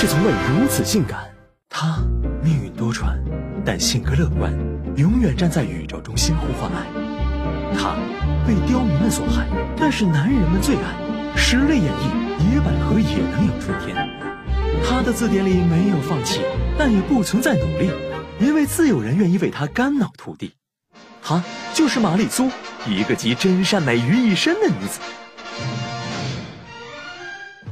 是从未如此性感。她命运多舛，但性格乐观，永远站在宇宙中心呼唤爱。她被刁民们所害，但是男人们最爱。实力演绎，野百合也能有春天。她的字典里没有放弃，但也不存在努力，因为自有人愿意为她肝脑涂地。她就是玛丽苏，一个集真善美于一身的女子。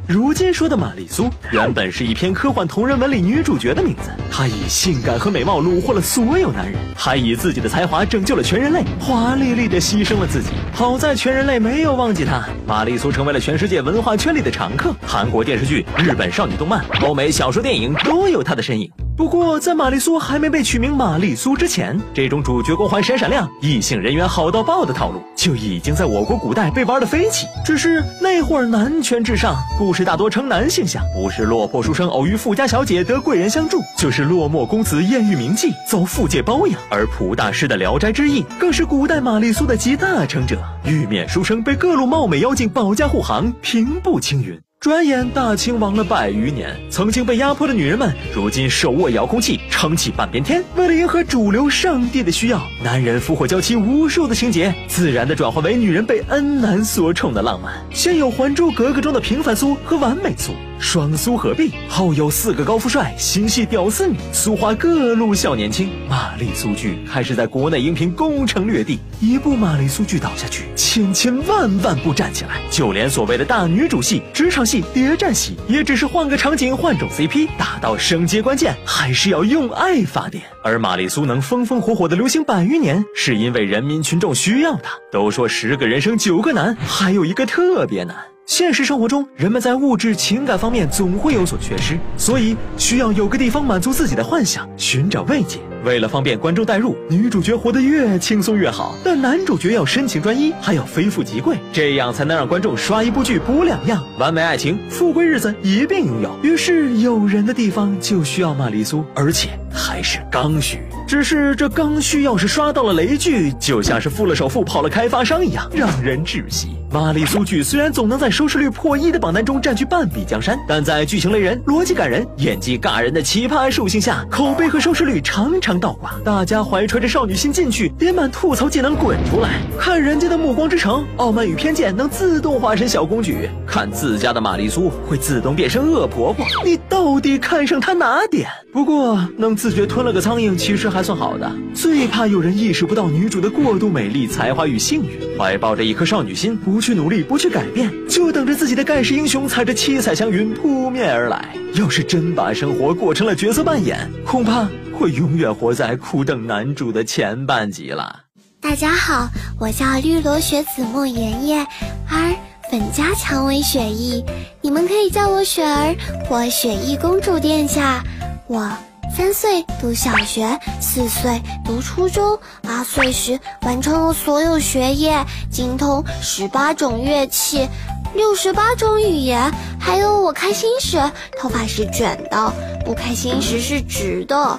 如今说的玛丽苏，原本是一篇科幻同人文里女主角的名字。她以性感和美貌虏获了所有男人，还以自己的才华拯救了全人类，华丽丽的牺牲了自己。好在全人类没有忘记她，玛丽苏成为了全世界文化圈里的常客。韩国电视剧、日本少女动漫、欧美小说、电影都有她的身影。不过，在玛丽苏还没被取名玛丽苏之前，这种主角光环闪闪亮、异性人缘好到爆的套路就已经在我国古代被玩的飞起。只是那会儿男权至上，故事大多呈男性向，不是落魄书生偶遇富家小姐得贵人相助，就是落寞公子艳遇名妓遭富界包养。而蒲大师的《聊斋志异》更是古代玛丽苏的集大成者，玉面书生被各路貌美妖精保驾护航，平步青云。转眼大清亡了百余年，曾经被压迫的女人们，如今手握遥控器，撑起半边天。为了迎合主流上帝的需要，男人俘获娇妻无数的情节，自然的转化为女人被恩男所宠的浪漫。先有《还珠格格》中的平凡苏和完美苏。双苏合璧，后有四个高富帅，心系屌丝女，苏花各路小年轻。玛丽苏剧开始在国内荧屏攻城略地，一部玛丽苏剧倒下去，千千万万部站起来。就连所谓的大女主戏、职场戏、谍战戏，也只是换个场景、换种 CP，打到升阶关键，还是要用爱发电。而玛丽苏能风风火火的流行百余年，是因为人民群众需要它。都说十个人生九个难，还有一个特别难。现实生活中，人们在物质、情感方面总会有所缺失，所以需要有个地方满足自己的幻想，寻找慰藉。为了方便观众代入，女主角活得越轻松越好，但男主角要深情专一，还要非富即贵，这样才能让观众刷一部剧补两样，完美爱情、富贵日子一并拥有。于是，有人的地方就需要玛丽苏，而且还是刚需。只是这刚需要是刷到了雷剧，就像是付了首付跑了开发商一样，让人窒息。玛丽苏剧虽然总能在收视率破亿的榜单中占据半壁江山，但在剧情雷人、逻辑感人、演技尬人的奇葩属性下，口碑和收视率常常倒挂。大家怀揣着少女心进去，点满吐槽技能滚出来，看人家的暮光之城，傲慢与偏见能自动化身小公举，看自家的玛丽苏会自动变身恶婆婆，你到底看上她哪点？不过能自觉吞了个苍蝇，其实还算好的。最怕有人意识不到女主的过度美丽、才华与幸运，怀抱着一颗少女心，不去努力，不去改变，就等着自己的盖世英雄踩着七彩祥云扑面而来。要是真把生活过成了角色扮演，恐怕会永远活在苦等男主的前半集了。大家好，我叫绿萝雪子莫言叶，而本家蔷薇雪翼，你们可以叫我雪儿或雪翼公主殿下。我三岁读小学，四岁读初中，八岁时完成了所有学业，精通十八种乐器，六十八种语言，还有我开心时头发是卷的，不开心时是直的。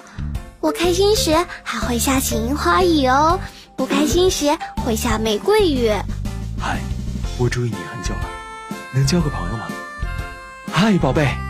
我开心时还会下起樱花雨哦，不开心时会下玫瑰雨。嗨，我注意你很久了，能交个朋友吗？嗨，宝贝。